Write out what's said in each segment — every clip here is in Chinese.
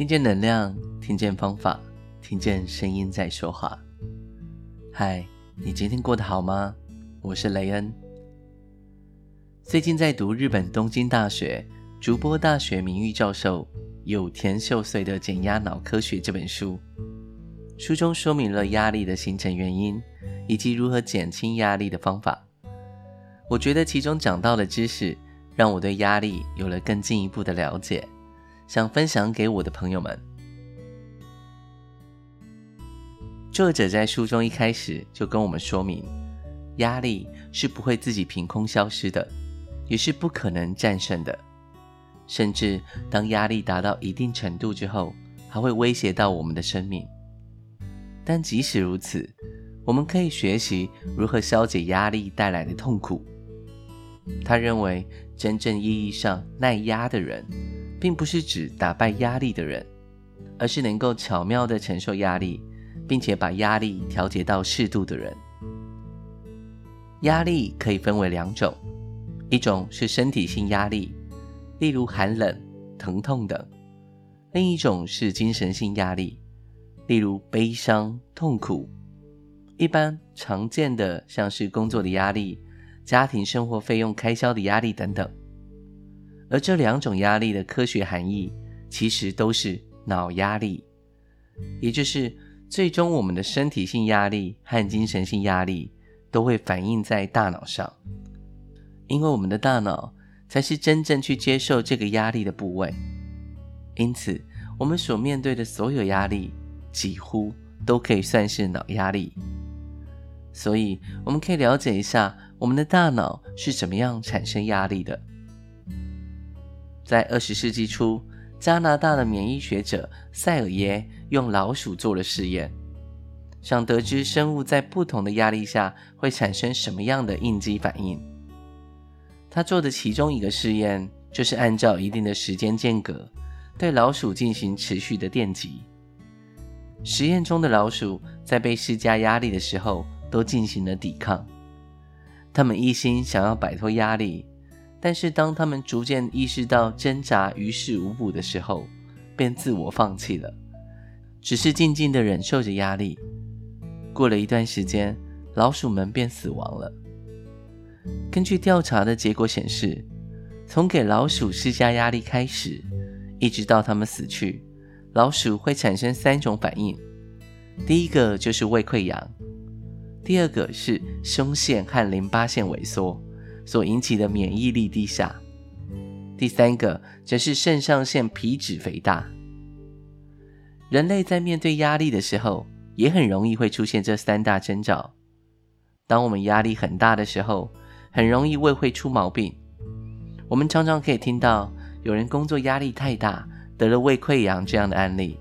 听见能量，听见方法，听见声音在说话。嗨，你今天过得好吗？我是雷恩。最近在读日本东京大学筑波大学名誉教授有田秀穗的《减压脑科学》这本书，书中说明了压力的形成原因，以及如何减轻压力的方法。我觉得其中讲到的知识，让我对压力有了更进一步的了解，想分享给我的朋友们。作者在书中一开始就跟我们说明，压力是不会自己凭空消失的。也是不可能战胜的，甚至当压力达到一定程度之后，还会威胁到我们的生命。但即使如此，我们可以学习如何消解压力带来的痛苦。他认为，真正意义上耐压的人，并不是指打败压力的人，而是能够巧妙地承受压力，并且把压力调节到适度的人。压力可以分为两种。一种是身体性压力，例如寒冷、疼痛等；另一种是精神性压力，例如悲伤、痛苦。一般常见的像是工作的压力、家庭生活费用开销的压力等等。而这两种压力的科学含义，其实都是脑压力，也就是最终我们的身体性压力和精神性压力都会反映在大脑上。因为我们的大脑才是真正去接受这个压力的部位，因此我们所面对的所有压力几乎都可以算是脑压力。所以我们可以了解一下我们的大脑是怎么样产生压力的。在二十世纪初，加拿大的免疫学者塞尔耶用老鼠做了实验，想得知生物在不同的压力下会产生什么样的应激反应。他做的其中一个试验，就是按照一定的时间间隔，对老鼠进行持续的电击。实验中的老鼠在被施加压力的时候，都进行了抵抗。他们一心想要摆脱压力，但是当他们逐渐意识到挣扎于事无补的时候，便自我放弃了，只是静静地忍受着压力。过了一段时间，老鼠们便死亡了。根据调查的结果显示，从给老鼠施加压力开始，一直到它们死去，老鼠会产生三种反应。第一个就是胃溃疡，第二个是胸腺和淋巴腺萎缩所引起的免疫力低下，第三个则是肾上腺皮质肥大。人类在面对压力的时候，也很容易会出现这三大征兆。当我们压力很大的时候，很容易胃会出毛病，我们常常可以听到有人工作压力太大，得了胃溃疡这样的案例。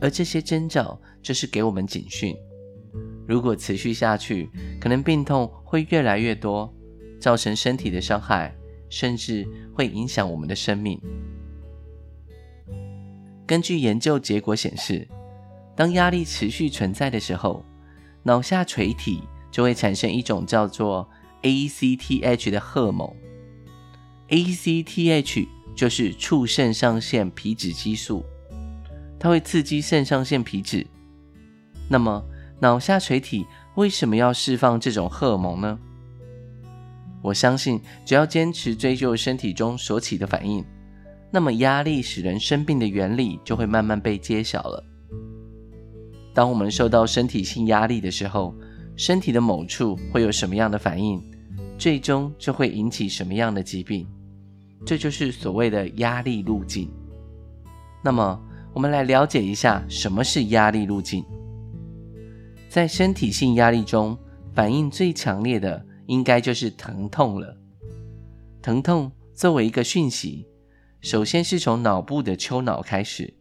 而这些征兆就是给我们警讯，如果持续下去，可能病痛会越来越多，造成身体的伤害，甚至会影响我们的生命。根据研究结果显示，当压力持续存在的时候，脑下垂体就会产生一种叫做 ACTH 的荷尔蒙，ACTH 就是促肾上腺皮质激素，它会刺激肾上腺皮质。那么，脑下垂体为什么要释放这种荷尔蒙呢？我相信，只要坚持追究身体中所起的反应，那么压力使人生病的原理就会慢慢被揭晓了。当我们受到身体性压力的时候，身体的某处会有什么样的反应？最终就会引起什么样的疾病，这就是所谓的压力路径。那么，我们来了解一下什么是压力路径。在身体性压力中，反应最强烈的应该就是疼痛了。疼痛作为一个讯息，首先是从脑部的丘脑开始，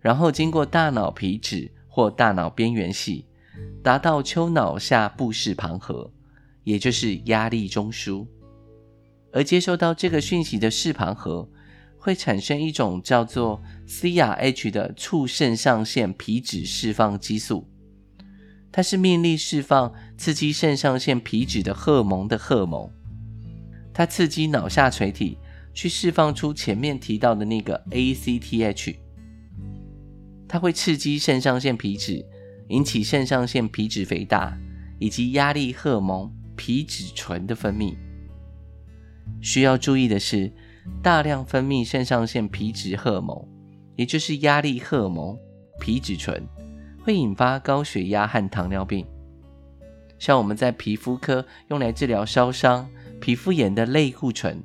然后经过大脑皮质或大脑边缘系，达到丘脑下部视旁核。也就是压力中枢，而接受到这个讯息的视旁核会产生一种叫做 CRH 的促肾上腺皮质释放激素，它是命令释放刺激肾上腺皮质的荷尔蒙的荷尔蒙，它刺激脑下垂体去释放出前面提到的那个 ACTH，它会刺激肾上腺皮质，引起肾上腺皮质肥大，以及压力荷尔蒙皮质醇的分泌。需要注意的是，大量分泌肾上腺皮质荷尔蒙，也就是压力荷尔蒙皮质醇，会引发高血压和糖尿病。像我们在皮肤科用来治疗烧伤、皮肤炎的类固醇，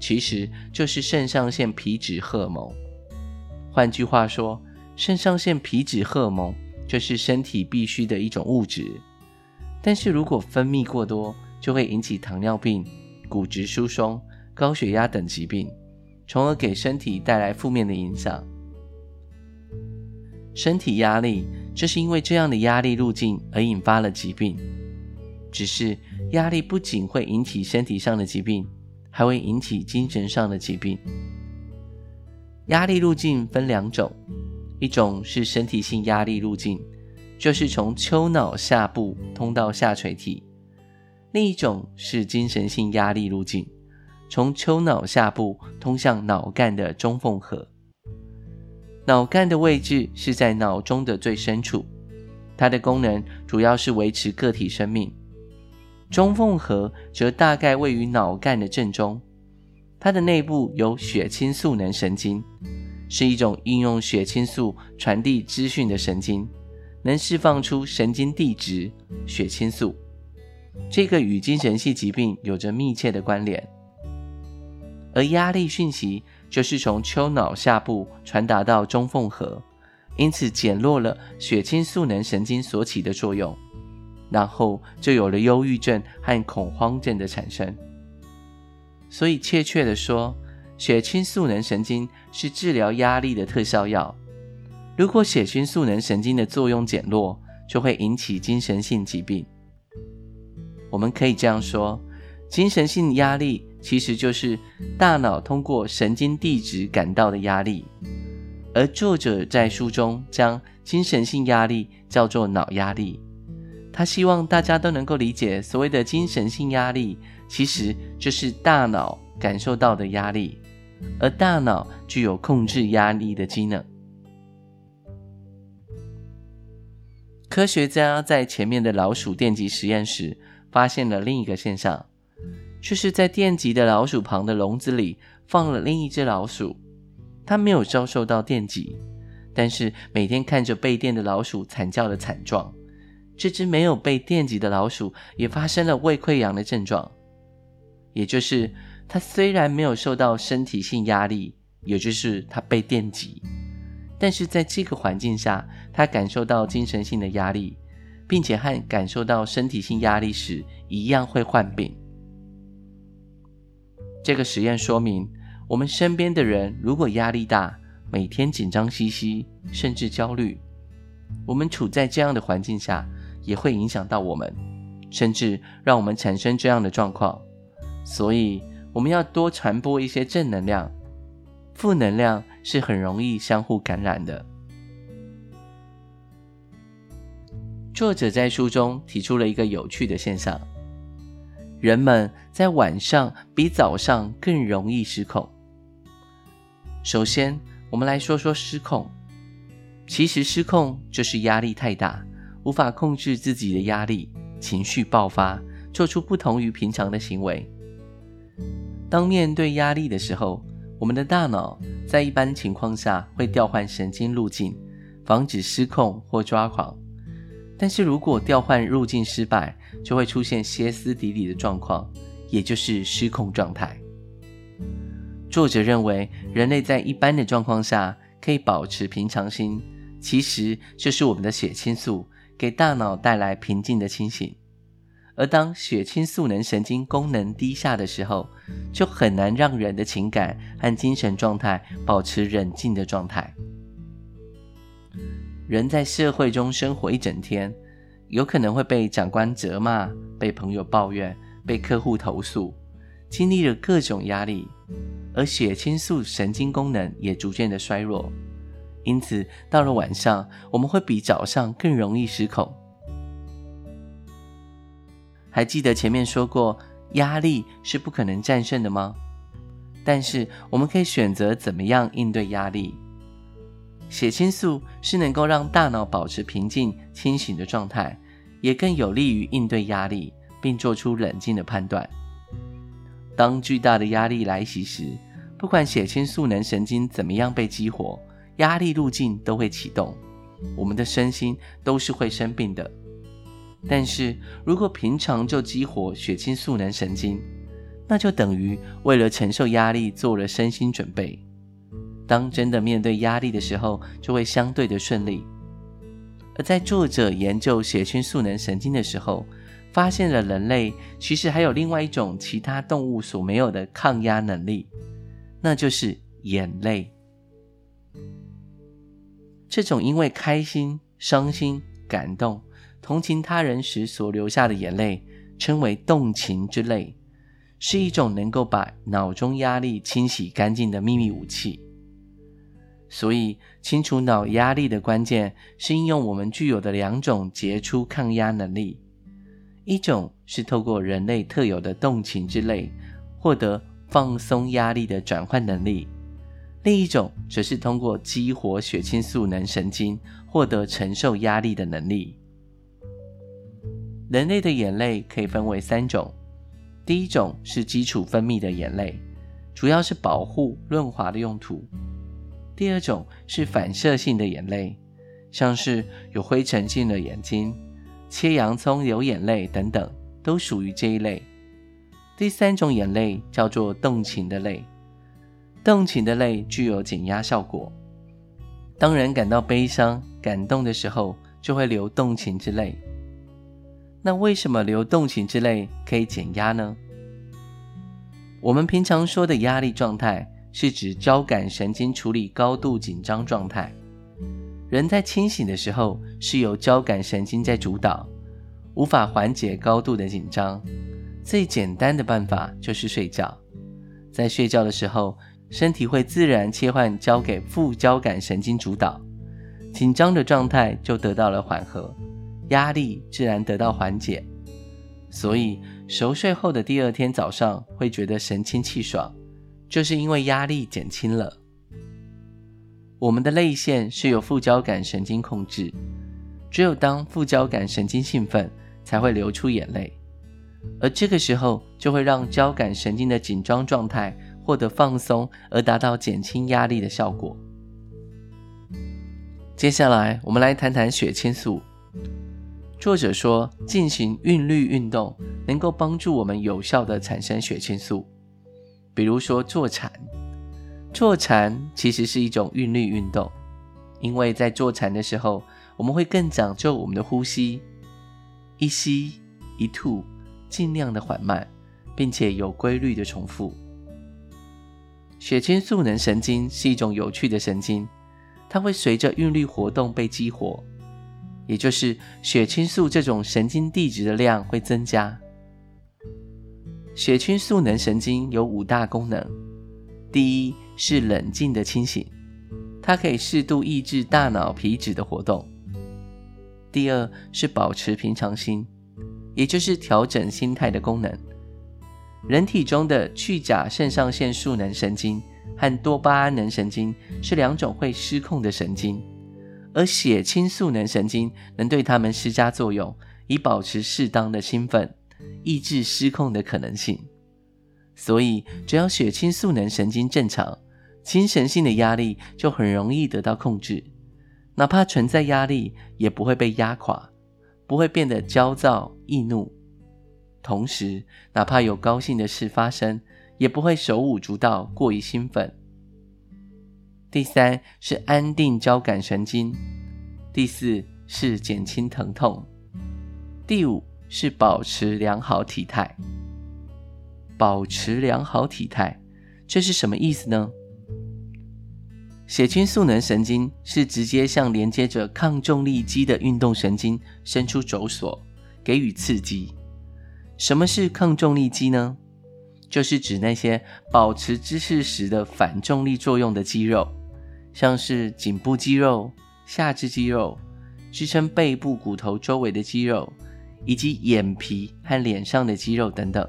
其实就是肾上腺皮质荷尔蒙。换句话说，肾上腺皮质荷尔蒙就是身体必需的一种物质，但是如果分泌过多，就会引起糖尿病、骨质疏松、高血压等疾病，从而给身体带来负面的影响。身体压力就是因为这样的压力路径而引发了疾病。只是压力不仅会引起身体上的疾病，还会引起精神上的疾病。压力路径分两种，一种是身体性压力路径，就是从丘脑下部通到下垂体；另一种是精神性压力路径，从丘脑下部通向脑干的中缝合。脑干的位置是在脑中的最深处，它的功能主要是维持个体生命。中缝合则大概位于脑干的正中，它的内部有血清素能神经，是一种应用血清素传递资讯的神经，能释放出神经递质血清素。这个与精神性疾病有着密切的关联。而压力讯息就是从丘脑下部传达到中缝合，因此减弱了血清素能神经所起的作用。然后就有了忧郁症和恐慌症的产生。所以，确切的说，血清素能神经是治疗压力的特效药。如果血清素能神经的作用减弱，就会引起精神性疾病。我们可以这样说：精神性压力其实就是大脑通过神经递质感到的压力。而作者在书中将精神性压力叫做脑压力。他希望大家都能够理解，所谓的精神性压力，其实就是大脑感受到的压力，而大脑具有控制压力的机能。科学家在前面的老鼠电击实验时，发现了另一个现象，就是在电极的老鼠旁的笼子里放了另一只老鼠，它没有遭受到电击，但是每天看着被电的老鼠惨叫的惨状。这只没有被电击的老鼠也发生了胃溃疡的症状，也就是它虽然没有受到身体性压力，也就是它被电击，但是在这个环境下，它感受到精神性的压力，并且和感受到身体性压力时一样会患病。这个实验说明，我们身边的人如果压力大，每天紧张兮兮，甚至焦虑，我们处在这样的环境下。也会影响到我们，甚至让我们产生这样的状况。所以，我们要多传播一些正能量，负能量是很容易相互感染的。作者在书中提出了一个有趣的现象：人们在晚上比早上更容易失控。首先，我们来说说失控。其实，失控就是压力太大。无法控制自己的压力，情绪爆发，做出不同于平常的行为。当面对压力的时候，我们的大脑在一般情况下会调换神经路径，防止失控或抓狂。但是如果调换路径失败，就会出现歇斯底里的状况，也就是失控状态。作者认为，人类在一般的状况下可以保持平常心，其实就是我们的血清素。给大脑带来平静的清醒，而当血清素能神经功能低下的时候，就很难让人的情感和精神状态保持冷静的状态。人在社会中生活一整天，有可能会被长官责骂、被朋友抱怨、被客户投诉，经历了各种压力，而血清素神经功能也逐渐的衰弱。因此，到了晚上，我们会比早上更容易失控。还记得前面说过，压力是不可能战胜的吗？但是，我们可以选择怎么样应对压力。血清素是能够让大脑保持平静、清醒的状态，也更有利于应对压力，并做出冷静的判断。当巨大的压力来袭时，不管血清素能神经怎么样被激活，压力路径都会启动，我们的身心都是会生病的。但是如果平常就激活血清素能神经，那就等于为了承受压力做了身心准备。当真的面对压力的时候，就会相对的顺利。而在作者研究血清素能神经的时候，发现了人类其实还有另外一种其他动物所没有的抗压能力，那就是眼泪。这种因为开心、伤心、感动、同情他人时所流下的眼泪，称为动情之泪，是一种能够把脑中压力清洗干净的秘密武器。所以，清除脑压力的关键是应用我们具有的两种杰出抗压能力。一种是透过人类特有的动情之泪，获得放松压力的转换能力；另一种则是通过激活血清素能神经，获得承受压力的能力。人类的眼泪可以分为三种：第一种是基础分泌的眼泪，主要是保护润滑的用途；第二种是反射性的眼泪，像是有灰尘进了眼睛。切洋葱流眼泪等等，都属于这一类。第三种眼泪叫做动情的泪，动情的泪具有减压效果。当人感到悲伤、感动的时候，就会流动情之泪。那为什么流动情之泪可以减压呢？我们平常说的压力状态，是指交感神经处理高度紧张状态。人在清醒的时候是由交感神经在主导，无法缓解高度的紧张。最简单的办法就是睡觉。在睡觉的时候，身体会自然切换交给副交感神经主导，紧张的状态就得到了缓和，压力自然得到缓解。所以熟睡后的第二天早上会觉得神清气爽，就是因为压力减轻了。我们的泪腺是由副交感神经控制，只有当副交感神经兴奋，才会流出眼泪，而这个时候就会让交感神经的紧张状态获得放松，而达到减轻压力的效果。接下来，我们来谈谈血清素。作者说，进行韵律运动能够帮助我们有效地产生血清素，比如说坐禅。坐禅其实是一种韵律运动，因为在坐禅的时候，我们会更讲究我们的呼吸，一吸一吐，尽量的缓慢，并且有规律的重复。血清素能神经是一种有趣的神经，它会随着韵律活动被激活，也就是血清素这种神经递质的量会增加。血清素能神经有五大功能，第一，是冷静的清醒，它可以适度抑制大脑皮质的活动。第二是保持平常心，也就是调整心态的功能。人体中的去甲肾上腺素能神经和多巴胺能神经是两种会失控的神经，而血清素能神经能对它们施加作用，以保持适当的兴奋，抑制失控的可能性。所以，只要血清素能神经正常，精神性的压力就很容易得到控制，哪怕存在压力，也不会被压垮，不会变得焦躁易怒。同时，哪怕有高兴的事发生，也不会手舞足蹈，过于兴奋。第三是安定交感神经，第四是减轻疼痛，第五是保持良好体态。保持良好体态，这是什么意思呢？血清素能神经是直接向连接着抗重力肌的运动神经伸出轴索，给予刺激。什么是抗重力肌呢？就是指那些保持姿势时的反重力作用的肌肉，像是颈部肌肉、下肢肌肉、支撑背部骨头周围的肌肉，以及眼皮和脸上的肌肉等等。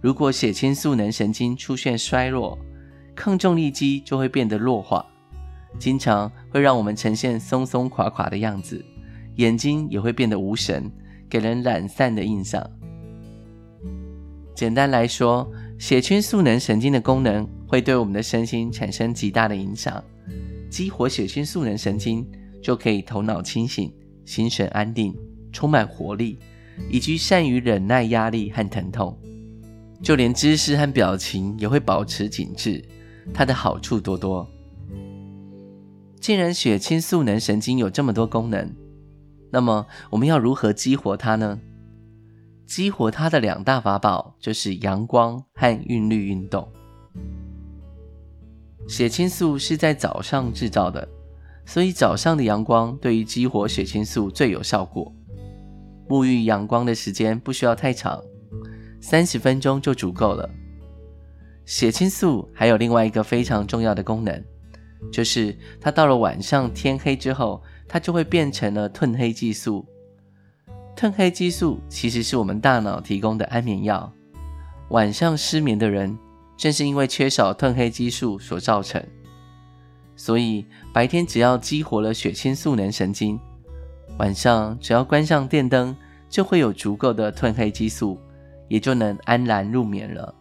如果血清素能神经出现衰弱，抗重力肌就会变得弱化，经常会让我们呈现松松垮垮的样子，眼睛也会变得无神，给人懒散的印象。简单来说，血清素能神经的功能会对我们的身心产生极大的影响。激活血清素能神经，就可以头脑清醒、心神安定、充满活力，以及善于忍耐压力和疼痛。就连姿势和表情也会保持紧致，它的好处多多。既然血清素能神经有这么多功能，那么我们要如何激活它呢？激活它的两大法宝就是阳光和韵律运动。血清素是在早上制造的，所以早上的阳光对于激活血清素最有效果。沐浴阳光的时间不需要太长。三十分钟就足够了。血清素还有另外一个非常重要的功能，就是它到了晚上天黑之后，它就会变成了褪黑激素。褪黑激素其实是我们大脑提供的安眠药。晚上失眠的人，正是因为缺少褪黑激素所造成。所以白天只要激活了血清素能神经，晚上只要关上电灯，就会有足够的褪黑激素。也就能安然入眠了。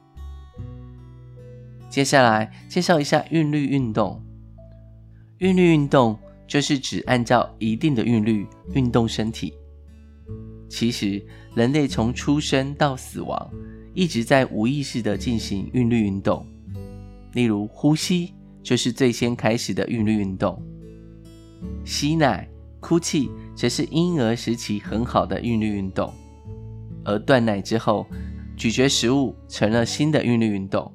接下来介绍一下韵律运动。韵律运动就是指按照一定的韵律运动身体。其实人类从出生到死亡，一直在无意识地进行韵律运动。例如呼吸就是最先开始的韵律运动，吸奶、哭泣则是婴儿时期很好的韵律运动。而断奶之后，咀嚼食物成了新的韵律运动；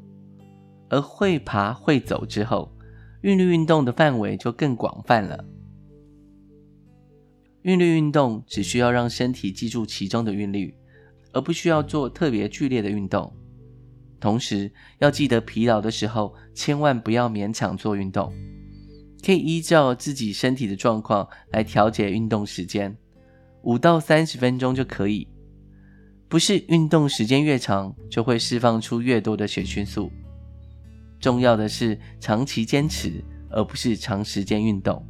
而会爬会走之后，韵律运动的范围就更广泛了。韵律运动只需要让身体记住其中的韵律，而不需要做特别剧烈的运动。同时，要记得疲劳的时候，千万不要勉强做运动，可以依照自己身体的状况来调节运动时间，五到三十分钟就可以。不是运动时间越长，就会释放出越多的血清素。重要的是长期坚持，而不是长时间运动。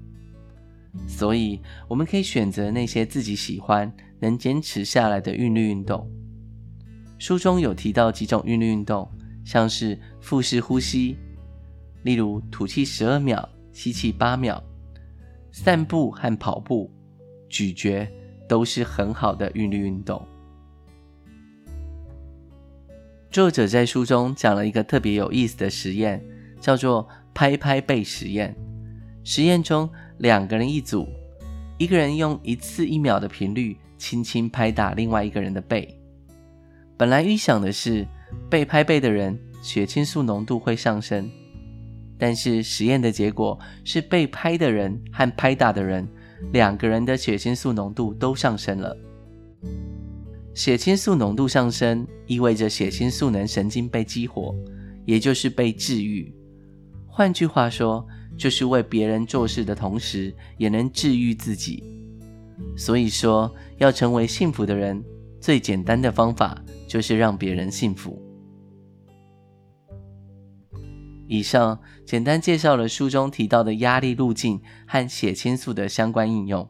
所以，我们可以选择那些自己喜欢、能坚持下来的韵律运动。书中有提到几种韵律运动，像是腹式呼吸，例如吐气十二秒，吸气八秒；散步和跑步、咀嚼都是很好的韵律运动。作者在书中讲了一个特别有意思的实验，叫做“拍拍背实验”。实验中，两个人一组，一个人用一次一秒的频率轻轻拍打另外一个人的背。本来预想的是，被拍背的人血清素浓度会上升，但是实验的结果是，被拍的人和拍打的人两个人的血清素浓度都上升了。血清素浓度上升，意味着血清素能神经被激活，也就是被治愈。换句话说，就是为别人做事的同时，也能治愈自己。所以说，要成为幸福的人，最简单的方法就是让别人幸福。以上简单介绍了书中提到的压力路径和血清素的相关应用。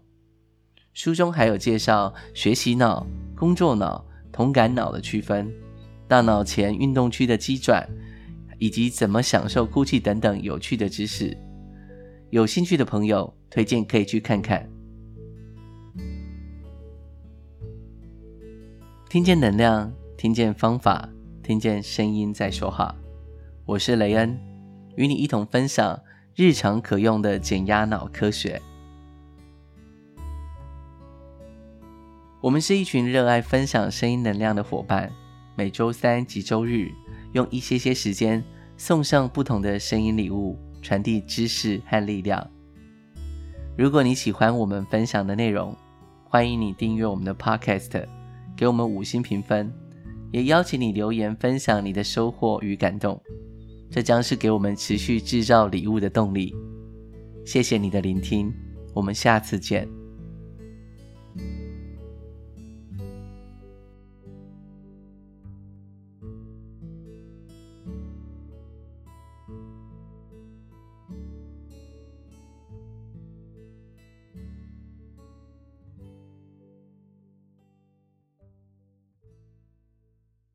书中还有介绍学习脑。工作脑、同感脑的区分，大脑前运动区的机转，以及怎么享受哭泣等等有趣的知识。有兴趣的朋友，推荐可以去看看。听见能量，听见方法，听见声音在说话。我是雷恩，与你一同分享日常可用的减压脑科学。我们是一群热爱分享声音能量的伙伴，每周三及周日用一些些时间送上不同的声音礼物，传递知识和力量。如果你喜欢我们分享的内容，欢迎你订阅我们的 Podcast，给我们五星评分，也邀请你留言分享你的收获与感动，这将是给我们持续制造礼物的动力。谢谢你的聆听，我们下次见。